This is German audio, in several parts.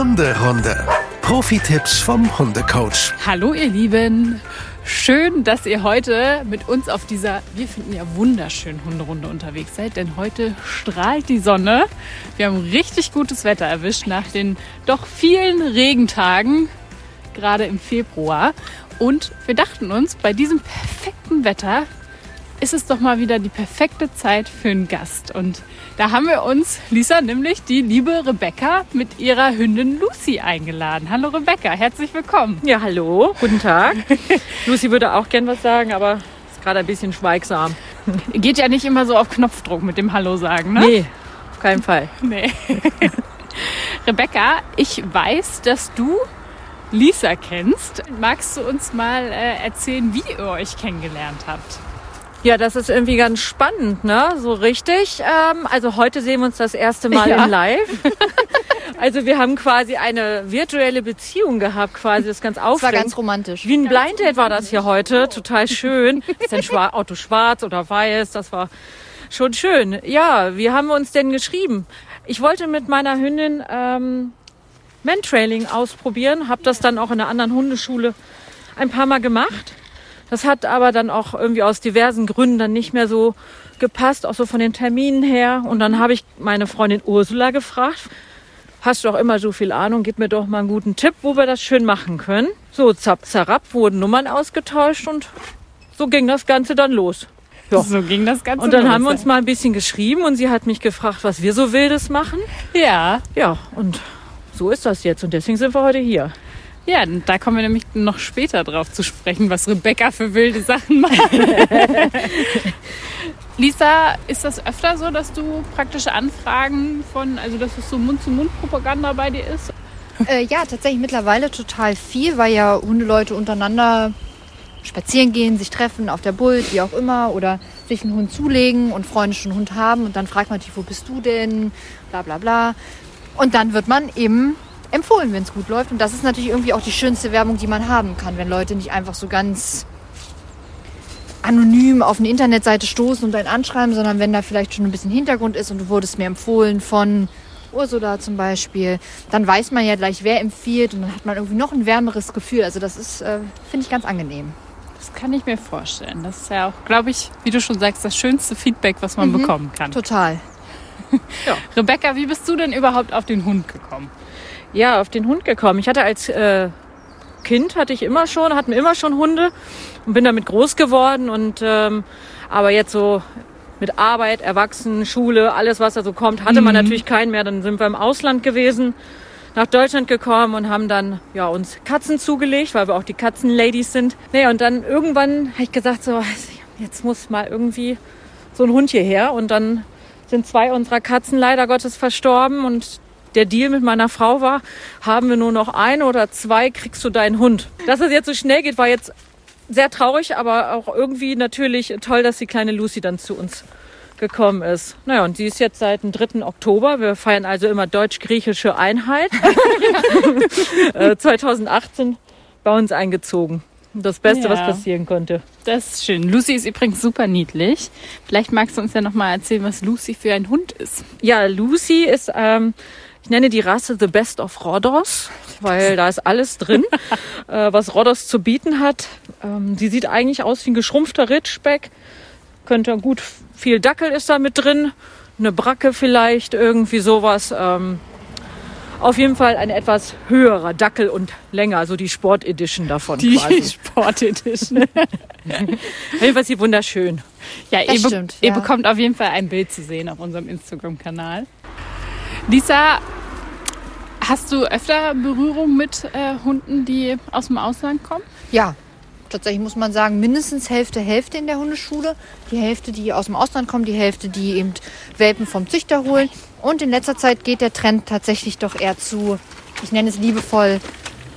Hunderunde. Profi-Tipps vom Hundecoach. Hallo ihr Lieben. Schön, dass ihr heute mit uns auf dieser, wir finden ja wunderschönen Hunderunde unterwegs seid, denn heute strahlt die Sonne. Wir haben richtig gutes Wetter erwischt nach den doch vielen Regentagen, gerade im Februar. Und wir dachten uns, bei diesem perfekten Wetter ist es doch mal wieder die perfekte Zeit für einen Gast. Und da haben wir uns, Lisa, nämlich die liebe Rebecca mit ihrer Hündin Lucy eingeladen. Hallo Rebecca, herzlich willkommen. Ja, hallo, guten Tag. Lucy würde auch gern was sagen, aber ist gerade ein bisschen schweigsam. Geht ja nicht immer so auf Knopfdruck mit dem Hallo sagen, ne? Nee, auf keinen Fall. Nee. Rebecca, ich weiß, dass du Lisa kennst. Magst du uns mal äh, erzählen, wie ihr euch kennengelernt habt? Ja, das ist irgendwie ganz spannend, ne? So richtig. Ähm, also heute sehen wir uns das erste Mal Ja. in Live. also wir haben quasi eine virtuelle Beziehung gehabt, quasi. Das ist ganz Das war aufregend. ganz romantisch. Wie ein Blind Date war das hier heute. Total schön. Ist ein Schwa Auto schwarz oder weiß. Das war schon schön. Ja, wie haben wir uns denn geschrieben? Ich wollte mit meiner Hündin ähm, Mantrailing ausprobieren. Habe das dann auch in einer anderen Hundeschule ein paar Mal gemacht. Das hat aber dann auch irgendwie aus diversen Gründen dann nicht mehr so gepasst, auch so von den Terminen her. Und dann habe ich meine Freundin Ursula gefragt, hast doch immer so viel Ahnung, gib mir doch mal einen guten Tipp, wo wir das schön machen können. So, zapp, zarab, wurden Nummern ausgetauscht und so ging das Ganze dann los. Ja. So ging das Ganze Und dann los. haben wir uns mal ein bisschen geschrieben und sie hat mich gefragt, was wir so Wildes machen. Ja, Ja, und so ist das jetzt und deswegen sind wir heute hier. Ja, da kommen wir nämlich noch später drauf zu sprechen, was Rebecca für wilde Sachen macht. Lisa, ist das öfter so, dass du praktische Anfragen von, also dass es so Mund-zu-Mund-Propaganda bei dir ist? Äh, ja, tatsächlich mittlerweile total viel, weil ja Hundeleute untereinander spazieren gehen, sich treffen auf der Bult, wie auch immer, oder sich einen Hund zulegen und Freunde schon einen Hund haben und dann fragt man dich, wo bist du denn? Bla bla bla. Und dann wird man eben empfohlen, wenn es gut läuft. Und das ist natürlich irgendwie auch die schönste Werbung, die man haben kann, wenn Leute nicht einfach so ganz anonym auf eine Internetseite stoßen und einen anschreiben, sondern wenn da vielleicht schon ein bisschen Hintergrund ist und du wurdest mir empfohlen von Ursula zum Beispiel, dann weiß man ja gleich, wer empfiehlt und dann hat man irgendwie noch ein wärmeres Gefühl. Also das ist, äh, finde ich, ganz angenehm. Das kann ich mir vorstellen. Das ist ja auch, glaube ich, wie du schon sagst, das schönste Feedback, was man bekommen kann. Total. Rebecca, wie bist du denn überhaupt auf den Hund gekommen? Ja, auf den Hund gekommen. Ich hatte als äh, Kind hatte ich immer schon, hatten immer schon Hunde und bin damit groß geworden und ähm, aber jetzt so mit Arbeit, Erwachsenen, Schule, alles was da so kommt, hatte man natürlich keinen mehr. Dann sind wir im Ausland gewesen, nach Deutschland gekommen und haben dann ja uns Katzen zugelegt, weil wir auch die Katzenladies sind. Nee, und dann irgendwann habe ich gesagt so, jetzt muss mal irgendwie so ein Hund hierher und dann sind zwei unserer Katzen leider Gottes verstorben und der Deal mit meiner Frau war, haben wir nur noch ein oder zwei, kriegst du deinen Hund. Dass es jetzt so schnell geht, war jetzt sehr traurig, aber auch irgendwie natürlich toll, dass die kleine Lucy dann zu uns gekommen ist. Naja, und sie ist jetzt seit dem 3. Oktober. Wir feiern also immer deutsch-griechische Einheit. Äh, 2018 bei uns eingezogen. Das Beste, Ja. was passieren konnte. Das ist schön. Lucy ist übrigens super niedlich. Vielleicht magst du uns ja noch mal erzählen, was Lucy für ein Hund ist. Ja, Lucy ist, ähm, ich nenne die Rasse The Best of Rhodos, weil da ist alles drin, äh, was Rhodos zu bieten hat. Ähm, sie sieht eigentlich aus wie ein geschrumpfter Ritschbeck. Könnte gut, viel Dackel ist da mit drin, eine Bracke vielleicht, irgendwie sowas. Ähm, auf jeden Fall ein etwas höherer Dackel und länger, also die Sport Edition davon Die quasi. Sport Edition. Auf jeden Fall ist sie wunderschön. Ja, Das ihr, be stimmt, ihr ja. bekommt auf jeden Fall ein Bild zu sehen auf unserem Instagram-Kanal. Lisa, hast du öfter Berührung mit äh, Hunden, die aus dem Ausland kommen? Ja, tatsächlich muss man sagen, mindestens Hälfte, Hälfte in der Hundeschule. Die Hälfte, die aus dem Ausland kommen, die Hälfte, die eben Welpen vom Züchter holen. Und in letzter Zeit geht der Trend tatsächlich doch eher zu, ich nenne es liebevoll,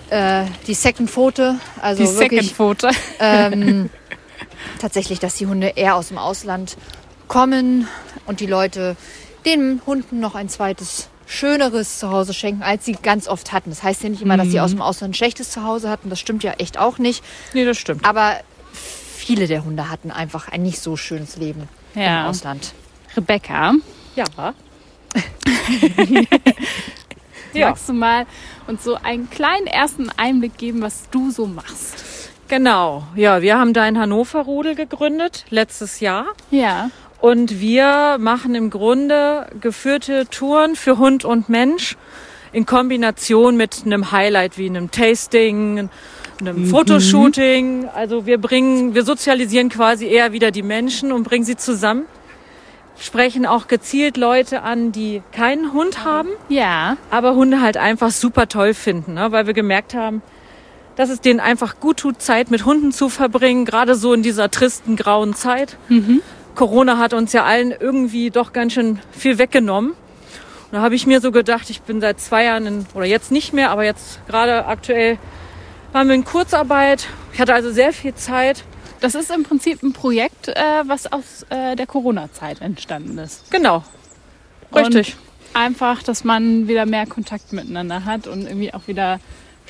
äh, die Second Pfote. Also Die Second wirklich Pfote. ähm, tatsächlich, dass die Hunde eher aus dem Ausland kommen und die Leute den Hunden noch ein zweites schöneres Zuhause schenken, als sie ganz oft hatten. Das heißt ja nicht immer, dass sie aus dem Ausland ein schlechtes Zuhause hatten. Das stimmt ja echt auch nicht. Nee, das stimmt. Aber viele der Hunde hatten einfach ein nicht so schönes Leben Ja. im Ausland. Rebecca, Ja. Ja. Magst du mal uns so einen kleinen ersten Einblick geben, was du so machst? Genau. Ja, wir haben da in Hannover Rudel gegründet, letztes Jahr. Ja. Und wir machen im Grunde geführte Touren für Hund und Mensch in Kombination mit einem Highlight wie einem Tasting, einem Fotoshooting. Also wir bringen, wir sozialisieren quasi eher wieder die Menschen und bringen sie zusammen. Sprechen auch gezielt Leute an, die keinen Hund haben, Ja. aber Hunde halt einfach super toll finden, ne? weil wir gemerkt haben, dass es denen einfach gut tut, Zeit mit Hunden zu verbringen, gerade so in dieser tristen, grauen Zeit. Corona hat uns ja allen irgendwie doch ganz schön viel weggenommen. Und da habe ich mir so gedacht, ich bin seit zwei Jahren, in, oder jetzt nicht mehr, aber jetzt gerade aktuell waren wir in Kurzarbeit. Ich hatte also sehr viel Zeit. Das ist im Prinzip ein Projekt, äh, was aus äh, der Corona-Zeit entstanden ist. Genau. Richtig. Und einfach, dass man wieder mehr Kontakt miteinander hat und irgendwie auch wieder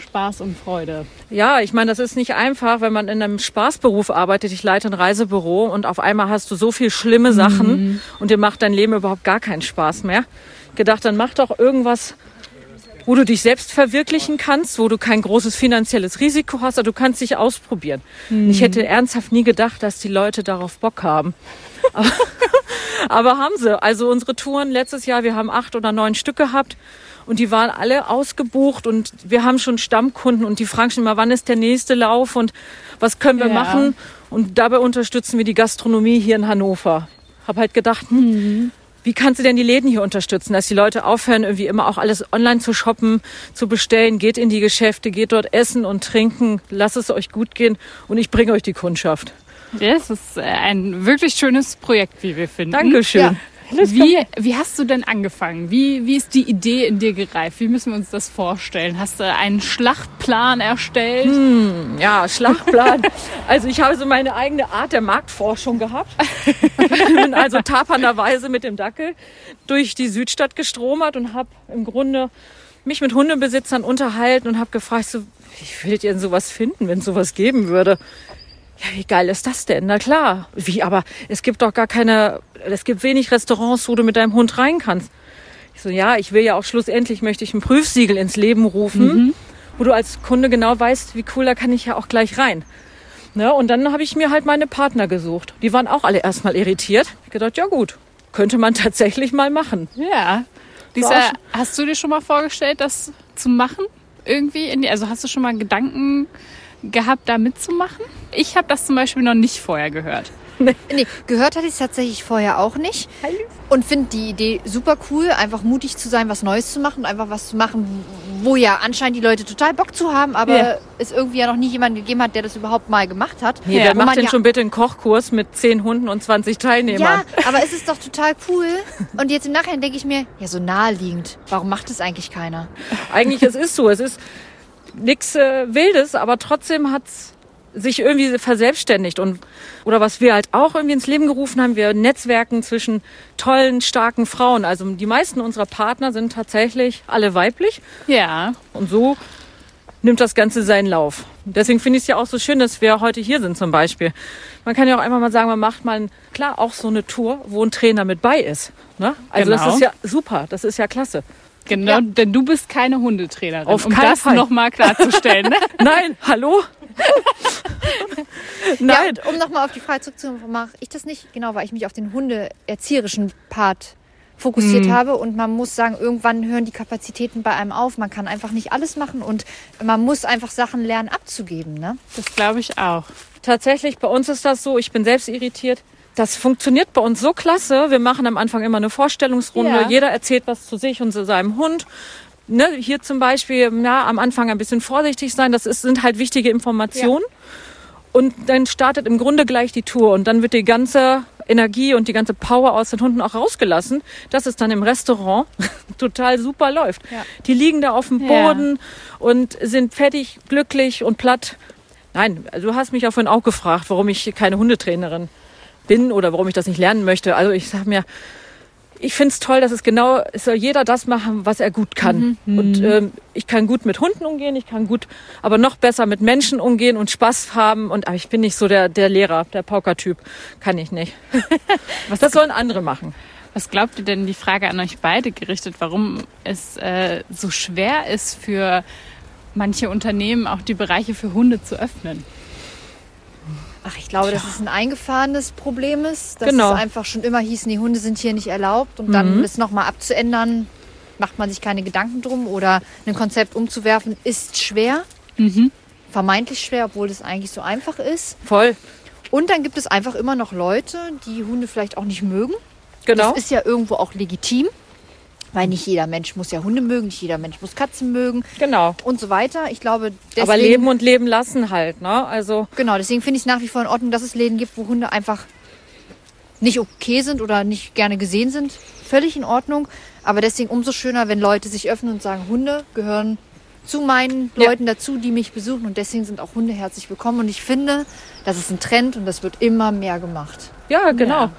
Spaß und Freude. Ja, ich meine, das ist nicht einfach, wenn man in einem Spaßberuf arbeitet. Ich leite ein Reisebüro und auf einmal hast du so viel schlimme Sachen und dir macht dein Leben überhaupt gar keinen Spaß mehr. Gedacht, dann mach doch irgendwas, wo du dich selbst verwirklichen kannst, wo du kein großes finanzielles Risiko hast, aber du kannst dich ausprobieren. Und Ich hätte ernsthaft nie gedacht, dass die Leute darauf Bock haben. Aber, aber haben sie. Also unsere Touren letztes Jahr, wir haben acht oder neun Stück gehabt und die waren alle ausgebucht und wir haben schon Stammkunden und die fragen schon mal, wann ist der nächste Lauf und was können wir Ja. machen? Und dabei unterstützen wir die Gastronomie hier in Hannover. Hab halt gedacht, hm, wie kannst du denn die Läden hier unterstützen, dass die Leute aufhören, irgendwie immer auch alles online zu shoppen, zu bestellen? Geht in die Geschäfte, geht dort essen und trinken, lasst es euch gut gehen und ich bringe euch die Kundschaft. Das ist äh, ein wirklich schönes Projekt, wie wir finden. Dankeschön. Ja. Wie, wie hast du denn angefangen? Wie, wie ist die Idee in dir gereift? Wie müssen wir uns das vorstellen? Hast du einen Schlachtplan erstellt? Ja, Schlachtplan. Also ich habe so meine eigene Art der Marktforschung gehabt. Bin also tapernderweise mit dem Dackel durch die Südstadt gestromert und habe im Grunde mich mit Hundebesitzern unterhalten und habe gefragt, so, wie würdet ihr denn sowas finden, wenn es sowas geben würde? Ja, wie geil ist das denn? Na klar. Wie, aber es gibt doch gar keine, es gibt wenig Restaurants, wo du mit deinem Hund rein kannst. Ich so, ja, ich will ja auch schlussendlich, möchte ich ein Prüfsiegel ins Leben rufen, wo du als Kunde genau weißt, wie cool, da kann ich ja auch gleich rein. Ne? Und dann habe ich mir halt meine Partner gesucht. Die waren auch alle erstmal irritiert. Ich gedacht, ja gut, könnte man tatsächlich mal machen. Ja. Lisa, hast du dir schon mal vorgestellt, das zu machen? Irgendwie? In die, also hast du schon mal Gedanken gehabt, da mitzumachen? Ich habe das zum Beispiel noch nicht vorher gehört. Nee, gehört hatte ich es tatsächlich vorher auch nicht. Und finde die Idee super cool, einfach mutig zu sein, was Neues zu machen und einfach was zu machen, wo ja anscheinend die Leute total Bock zu haben, aber Ja. es irgendwie ja noch nie jemanden gegeben hat, der das überhaupt mal gemacht hat. Nee, Ja, wer Wo macht denn ja, schon bitte einen Kochkurs mit zehn Hunden und 20 Teilnehmern? Ja, aber es ist doch total cool. Und jetzt im Nachhinein denke ich mir, ja, so naheliegend. Warum macht das eigentlich keiner? Eigentlich, es ist so. Es ist nichts äh, Wildes, aber trotzdem hat's sich irgendwie verselbstständigt. Und, oder was wir halt auch irgendwie ins Leben gerufen haben, wir netzwerken zwischen tollen, starken Frauen. Also die meisten unserer Partner sind tatsächlich alle weiblich. Ja. Und so nimmt das Ganze seinen Lauf. Deswegen finde ich es ja auch so schön, dass wir heute hier sind zum Beispiel. Man kann ja auch einfach mal sagen, man macht mal, klar, auch so eine Tour, wo ein Trainer mit bei ist. Ne? Also Genau. das ist ja super, das ist ja klasse. Genau, denn du bist keine Hundetrainerin, Auf um das nochmal klarzustellen. Ne? Nein, hallo? Nein, Ja, und um nochmal auf die Frage zurückzukommen, mache ich das nicht? Genau, weil ich mich auf den hundeerzieherischen Part fokussiert habe und man muss sagen, irgendwann hören die Kapazitäten bei einem auf. Man kann einfach nicht alles machen und man muss einfach Sachen lernen abzugeben. Ne? Das glaube ich auch. tatsächlich, bei uns ist das so, ich bin selbst irritiert. Das funktioniert bei uns so klasse. Wir machen am Anfang immer eine Vorstellungsrunde. Ja. Jeder erzählt was zu sich und zu seinem Hund. Ne, hier zum Beispiel, ja, am Anfang ein bisschen vorsichtig sein. Das ist, sind halt wichtige Informationen. Und dann startet im Grunde gleich die Tour. Und dann wird die ganze Energie und die ganze Power aus den Hunden auch rausgelassen, dass es dann im Restaurant total super läuft. Ja. Die liegen da auf dem Ja. Boden und sind fertig, glücklich und platt. Nein, du hast mich ja vorhin auch gefragt, warum ich keine Hundetrainerin bin oder warum ich das nicht lernen möchte. Also ich sag mir, ich find's toll, dass es genau, es soll jeder das machen, was er gut kann. Und ähm, ich kann gut mit Hunden umgehen, ich kann gut, aber noch besser mit Menschen umgehen und Spaß haben. Und aber ich bin nicht so der, der Lehrer, der Pauker-Typ. Kann ich nicht. Was das sollen andere machen. Was glaubt ihr denn, die Frage an euch beide gerichtet, warum es äh, so schwer ist für manche Unternehmen auch die Bereiche für Hunde zu öffnen? Ach, ich glaube, dass es ein eingefahrenes Problem ist. Dass Genau. es einfach schon immer hieß, die Hunde sind hier nicht erlaubt. Und dann Mhm. das nochmal abzuändern, macht man sich keine Gedanken drum. Oder ein Konzept umzuwerfen, ist schwer. Vermeintlich schwer, obwohl das eigentlich so einfach ist. Voll. Und dann gibt es einfach immer noch Leute, die Hunde vielleicht auch nicht mögen. Genau. Das ist ja irgendwo auch legitim. Weil nicht jeder Mensch muss ja Hunde mögen, nicht jeder Mensch muss Katzen mögen genau. und so weiter. Ich glaube, deswegen, Aber leben und leben lassen halt, ne? Also, Genau, deswegen finde ich es nach wie vor in Ordnung, dass es Läden gibt, wo Hunde einfach nicht okay sind oder nicht gerne gesehen sind. Völlig in Ordnung. Aber deswegen umso schöner, wenn Leute sich öffnen und sagen, Hunde gehören zu meinen Ja. Leuten dazu, die mich besuchen. Und deswegen sind auch Hunde herzlich willkommen. Und ich finde, das ist ein Trend und das wird immer mehr gemacht. ja, genau. Ja.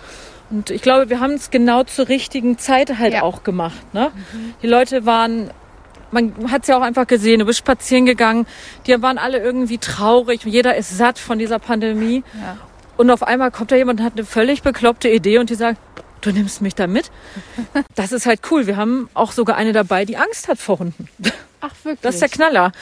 Und ich glaube, wir haben es genau zur richtigen Zeit halt Ja. auch gemacht. Ne? Die Leute waren, man hat es ja auch einfach gesehen, du bist spazieren gegangen, die waren alle irgendwie traurig, jeder ist satt von dieser Pandemie. Ja. Und auf einmal kommt da jemand und hat eine völlig bekloppte Idee und die sagt, du nimmst mich da mit? Das ist halt cool. Wir haben auch sogar eine dabei, die Angst hat vor Hunden. Ach, wirklich? Das ist der Knaller.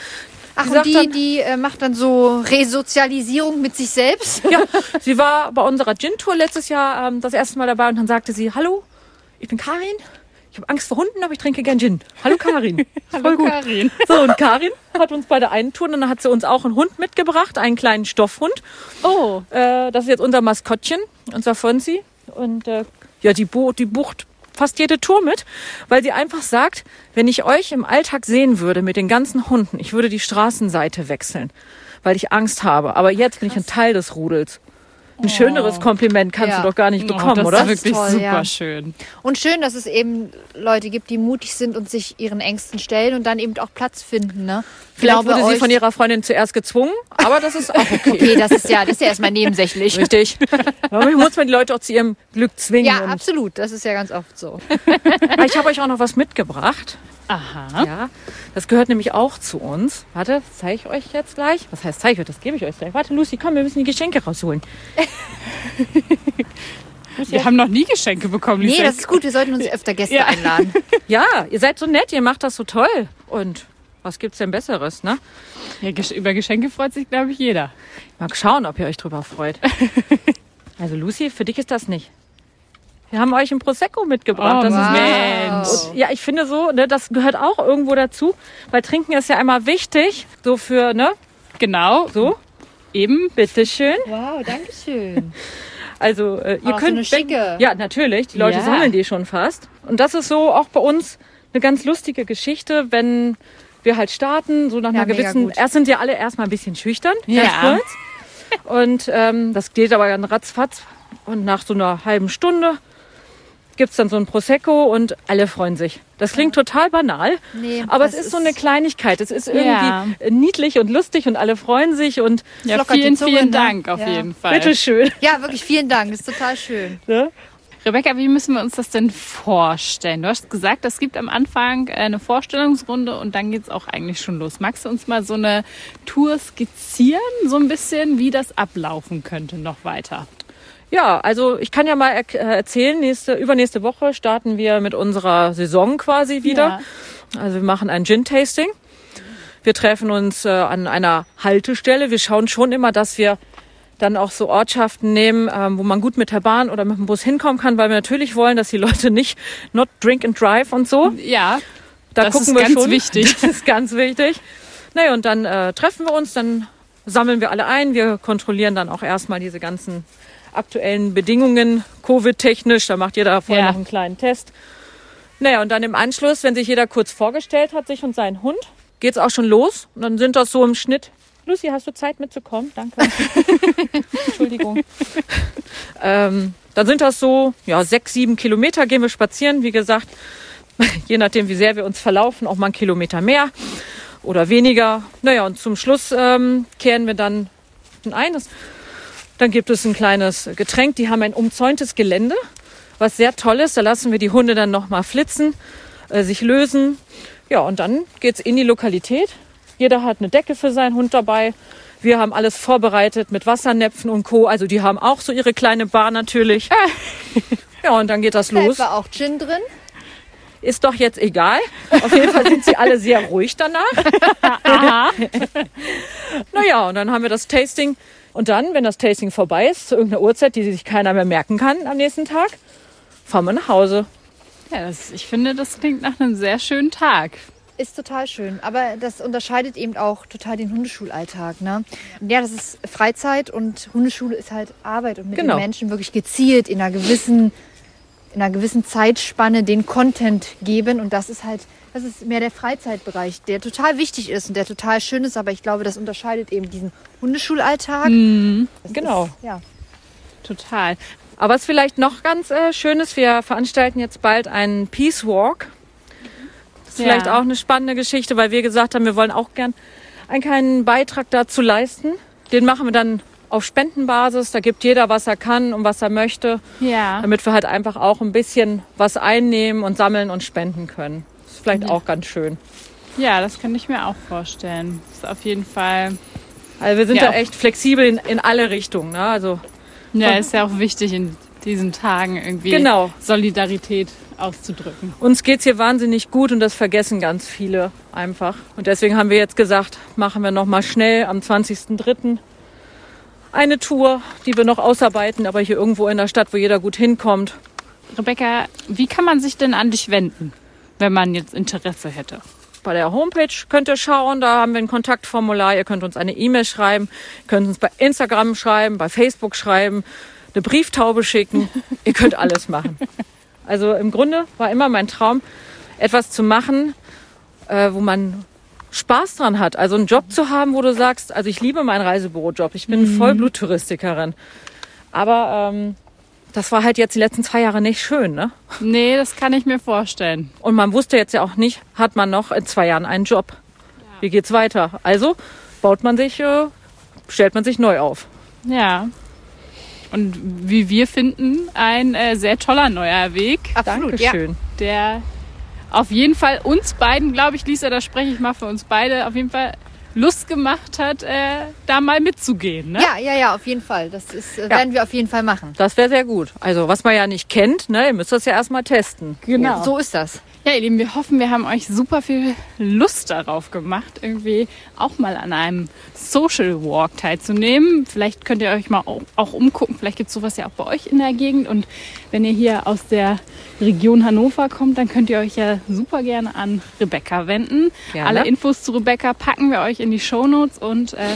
Ach, Die und die, dann- die äh, macht dann so Resozialisierung mit sich selbst. Ja, sie war bei unserer Gin-Tour letztes Jahr ähm, das erste Mal dabei und dann sagte sie, hallo, ich bin Karin. Ich habe Angst vor Hunden, aber ich trinke gern Gin. Hallo Karin. Voll gut. Karin. So, und Karin hat uns bei der einen Tour, und dann hat sie uns auch einen Hund mitgebracht, einen kleinen Stoffhund. Oh, Äh, das ist jetzt unser Maskottchen, unser Fonsi. Und äh, ja, die, bu die bucht fast jede Tour mit, weil sie einfach sagt, wenn ich euch im Alltag sehen würde mit den ganzen Hunden, ich würde die Straßenseite wechseln, weil ich Angst habe. Aber jetzt bin ich ein Teil des Rudels. Ein schöneres Kompliment kannst Ja. du doch gar nicht oh, bekommen, das oder? ist wirklich toll, super ja. schön. Und schön, dass es eben Leute gibt, die mutig sind und sich ihren Ängsten stellen und dann eben auch Platz finden. Ne? Ich Vielleicht glaube, wurde sie von ihrer Freundin zuerst gezwungen, aber das ist auch okay. Okay, das ist ja, das ist ja erstmal nebensächlich. Richtig. Aber muss man die Leute auch zu ihrem Glück zwingen. Ja, absolut. Das ist ja ganz oft so. aber ich habe euch auch noch was mitgebracht. Aha. Ja, das gehört nämlich auch zu uns. Warte, das zeige ich euch jetzt gleich. Was heißt zeige ich euch? Das gebe ich euch gleich. Warte, Lucy, komm, wir müssen die Geschenke rausholen. Wir haben noch nie Geschenke bekommen. Nee, das ist gut. Wir sollten uns öfter Gäste Ja. einladen. Ja, ihr seid so nett, ihr macht das so toll. Und was gibt's denn Besseres, ne? Ja, über Geschenke freut sich, glaube ich, jeder. Mal schauen, ob ihr euch drüber freut. Also Lucy, für dich ist das nicht. Wir haben euch ein Prosecco mitgebracht. Oh, das wow. ist Mensch. Und ja, ich finde so, ne, das gehört auch irgendwo dazu, weil Trinken ist ja einmal wichtig, so für, ne, Genau, so, eben. bitteschön. Wow, danke schön. Also äh, ihr so könnt eine schicke. Ja, natürlich. Die Leute Ja. sammeln die schon fast. Und das ist so auch bei uns eine ganz lustige Geschichte, wenn wir halt starten, so nach Ja, einer gewissen. Erst sind ja alle erstmal ein bisschen schüchtern, Ja. ganz kurz. Und ähm, das geht aber dann ratzfatz. Und nach so einer halben Stunde gibt's dann so ein Prosecco und alle freuen sich. Das klingt total banal, Nee, aber es das ist so eine Kleinigkeit. Es ist irgendwie Ja. niedlich und lustig und alle freuen sich und Ja, vielen, Zunge, vielen ne? Dank auf Ja. jeden Fall. bitteschön. Ja, wirklich vielen Dank. Das ist total schön. Ne? Rebecca, wie müssen wir uns das denn vorstellen? Du hast gesagt, es gibt am Anfang eine Vorstellungsrunde und dann geht's auch eigentlich schon los. Magst du uns mal so eine Tour skizzieren, so ein bisschen, wie das ablaufen könnte noch weiter? Ja, also ich kann ja mal er äh, erzählen, nächste, übernächste Woche starten wir mit unserer Saison quasi wieder. Also wir machen ein Gin-Tasting. Wir treffen uns äh, an einer Haltestelle. Wir schauen schon immer, dass wir dann auch so Ortschaften nehmen, ähm, wo man gut mit der Bahn oder mit dem Bus hinkommen kann, weil wir natürlich wollen, dass die Leute nicht not drink and drive und so. Ja, Da Das gucken ist wir ganz schon. wichtig. Das ist ganz wichtig. Naja, und dann äh, treffen wir uns, dann sammeln wir alle ein. Wir kontrollieren dann auch erstmal diese ganzen aktuellen Bedingungen, Covid-technisch. Da macht jeder vorher Ja. noch einen kleinen Test. Naja, und dann im Anschluss, wenn sich jeder kurz vorgestellt hat, sich und seinen Hund, geht's auch schon los. Und dann sind das so im Schnitt. Lucy, hast du Zeit mitzukommen? Danke. Entschuldigung. ähm, dann sind das so, ja, sechs, sieben Kilometer gehen wir spazieren. Wie gesagt, je nachdem, wie sehr wir uns verlaufen, auch mal einen Kilometer mehr oder weniger. Naja, und zum Schluss ähm, kehren wir dann ein. Das, dann gibt es ein kleines Getränk. Die haben ein umzäuntes Gelände, was sehr toll ist. Da lassen wir die Hunde dann nochmal flitzen, äh, sich lösen. Ja, und dann geht's in die Lokalität. Jeder hat eine Decke für seinen Hund dabei. Wir haben alles vorbereitet mit Wassernäpfen und Co. Also die haben auch so ihre kleine Bar natürlich. ja, und dann geht das Da los. war auch Gin drin. Ist doch jetzt egal. Auf jeden Fall sind sie alle sehr ruhig danach. naja, und dann haben wir das Tasting. Und dann, wenn das Tasting vorbei ist, zu irgendeiner Uhrzeit, die sich keiner mehr merken kann am nächsten Tag, fahren wir nach Hause. Ja, das, ich finde, das klingt nach einem sehr schönen Tag. Ist total schön, aber das unterscheidet eben auch total den Hundeschulalltag. Ne? Ja, das ist Freizeit und Hundeschule ist halt Arbeit und mit Genau. den Menschen wirklich gezielt in einer gewissen, in einer gewissen Zeitspanne den Content geben und das ist halt, das ist mehr der Freizeitbereich, der total wichtig ist und der total schön ist, aber ich glaube, das unterscheidet eben diesen Hundeschulalltag. Das Genau. Ist, ja. Total. Aber was vielleicht noch ganz äh, schön ist, wir veranstalten jetzt bald einen Peace Walk. Das ist Ja. vielleicht auch eine spannende Geschichte, weil wir gesagt haben, wir wollen auch gern einen kleinen Beitrag dazu leisten. Den machen wir dann auf Spendenbasis. Da gibt jeder, was er kann und was er möchte, Ja. damit wir halt einfach auch ein bisschen was einnehmen und sammeln und spenden können. Das ist vielleicht auch ganz schön. Ja, das kann ich mir auch vorstellen. Das ist auf jeden Fall. Also wir sind Ja. da echt flexibel in, in alle Richtungen. Ne? Also Ja, ist ja auch wichtig in diesen Tagen irgendwie Genau. Solidarität auszudrücken. Uns geht's hier wahnsinnig gut und das vergessen ganz viele einfach. Und deswegen haben wir jetzt gesagt, machen wir noch mal schnell am 20.03. eine Tour, die wir noch ausarbeiten, aber hier irgendwo in der Stadt, wo jeder gut hinkommt. Rebecca, wie kann man sich denn an dich wenden, wenn man jetzt Interesse hätte? Bei der Homepage könnt ihr schauen, da haben wir ein Kontaktformular. Ihr könnt uns eine E-Mail schreiben, könnt uns bei Instagram schreiben, bei Facebook schreiben, eine Brieftaube schicken. ihr könnt alles machen. Also im Grunde war immer mein Traum, etwas zu machen, äh, wo man Spaß dran hat. Also einen Job zu haben, wo du sagst, also ich liebe meinen Reisebürojob. Ich bin Vollblut-Touristikerin. Aber ähm, das war halt jetzt die letzten zwei Jahre nicht schön, ne? Nee, das kann ich mir vorstellen. Und man wusste jetzt ja auch nicht, hat man noch in zwei Jahren einen Job? Wie geht's weiter? Also baut man sich, äh, stellt man sich neu auf. Ja. Und wie wir finden, ein äh, sehr toller neuer Weg, Absolut, ja. Dankeschön. der auf jeden Fall uns beiden, glaube ich, Lisa, da spreche ich mal für uns beide, auf jeden Fall Lust gemacht hat, äh, da mal mitzugehen. Ne? Ja, ja, ja, auf jeden Fall. Das ist, äh, werden wir auf jeden Fall machen. Das wäre sehr gut. Also was man ja nicht kennt, ne, ihr müsst das ja erstmal testen. genau. So ist das. Ja, ihr Lieben, wir hoffen, wir haben euch super viel Lust darauf gemacht, irgendwie auch mal an einem Social Walk teilzunehmen. Vielleicht könnt ihr euch mal auch, auch umgucken. Vielleicht gibt es sowas ja auch bei euch in der Gegend. Und wenn ihr hier aus der Region Hannover kommt, dann könnt ihr euch ja super gerne an Rebecca wenden. Gerne. Alle Infos zu Rebecca packen wir euch in die Shownotes und äh,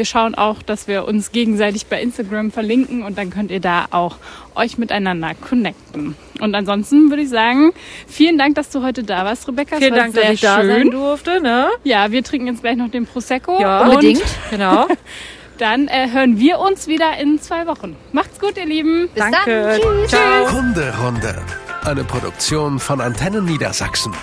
wir schauen auch, dass wir uns gegenseitig bei Instagram verlinken und dann könnt ihr da auch euch miteinander connecten. Und ansonsten würde ich sagen, vielen Dank, dass du heute da warst, Rebecca. Vielen war Dank, sehr dass ich da sein schön. durfte. Ne? Ja, wir trinken jetzt gleich noch den Prosecco. Ja, und Unbedingt. Genau. dann äh, hören wir uns wieder in zwei Wochen. Macht's gut, ihr Lieben. Bis Danke. dann. Tschüss. Ciao. Hunderunde. Eine Produktion von Antennen Niedersachsen.